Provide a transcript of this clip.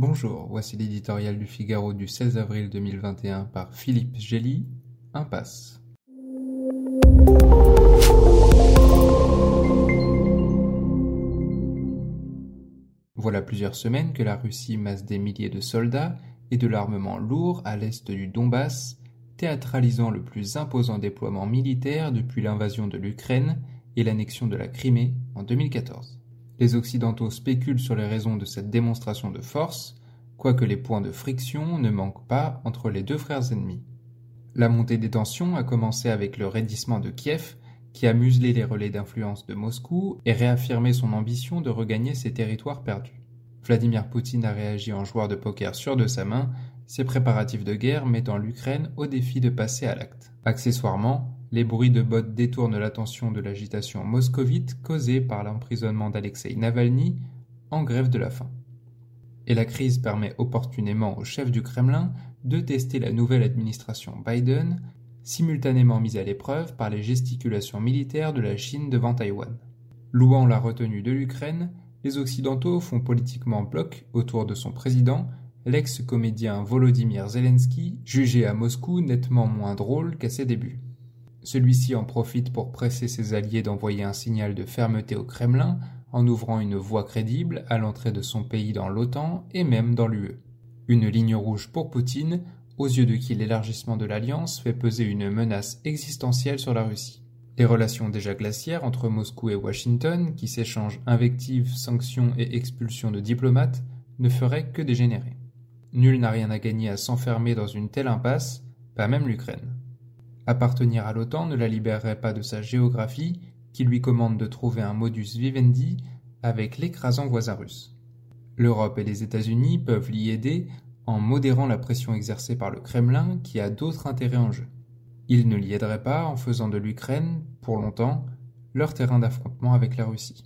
Bonjour, voici l'éditorial du Figaro du 16 avril 2021 par Philippe Gély, Impasse. Voilà plusieurs semaines que la Russie masse des milliers de soldats et de l'armement lourd à l'est du Donbass, théâtralisant le plus imposant déploiement militaire depuis l'invasion de l'Ukraine et l'annexion de la Crimée en 2014. Les Occidentaux spéculent sur les raisons de cette démonstration de force, quoique les points de friction ne manquent pas entre les deux frères ennemis. La montée des tensions a commencé avec le raidissement de Kiev, qui a muselé les relais d'influence de Moscou et réaffirmé son ambition de regagner ses territoires perdus. Vladimir Poutine a réagi en joueur de poker sûr de sa main, ses préparatifs de guerre mettant l'Ukraine au défi de passer à l'acte. Accessoirement, les bruits de bottes détournent l'attention de l'agitation moscovite causée par l'emprisonnement d'Alexei Navalny en grève de la faim. Et la crise permet opportunément au chef du Kremlin de tester la nouvelle administration Biden, simultanément mise à l'épreuve par les gesticulations militaires de la Chine devant Taïwan. Louant la retenue de l'Ukraine, les Occidentaux font politiquement bloc autour de son président, l'ex-comédien Volodymyr Zelensky, jugé à Moscou nettement moins drôle qu'à ses débuts. Celui-ci en profite pour presser ses alliés d'envoyer un signal de fermeté au Kremlin en ouvrant une voie crédible à l'entrée de son pays dans l'OTAN et même dans l'UE. Une ligne rouge pour Poutine, aux yeux de qui l'élargissement de l'alliance fait peser une menace existentielle sur la Russie. Les relations déjà glaciaires entre Moscou et Washington, qui s'échangent invectives, sanctions et expulsions de diplomates, ne feraient que dégénérer. Nul n'a rien à gagner à s'enfermer dans une telle impasse, pas même l'Ukraine. Appartenir à l'OTAN ne la libérerait pas de sa géographie, qui lui commande de trouver un modus vivendi avec l'écrasant voisin russe. L'Europe et les États-Unis peuvent l'y aider en modérant la pression exercée par le Kremlin qui a d'autres intérêts en jeu. Ils ne l'y aideraient pas en faisant de l'Ukraine, pour longtemps, leur terrain d'affrontement avec la Russie.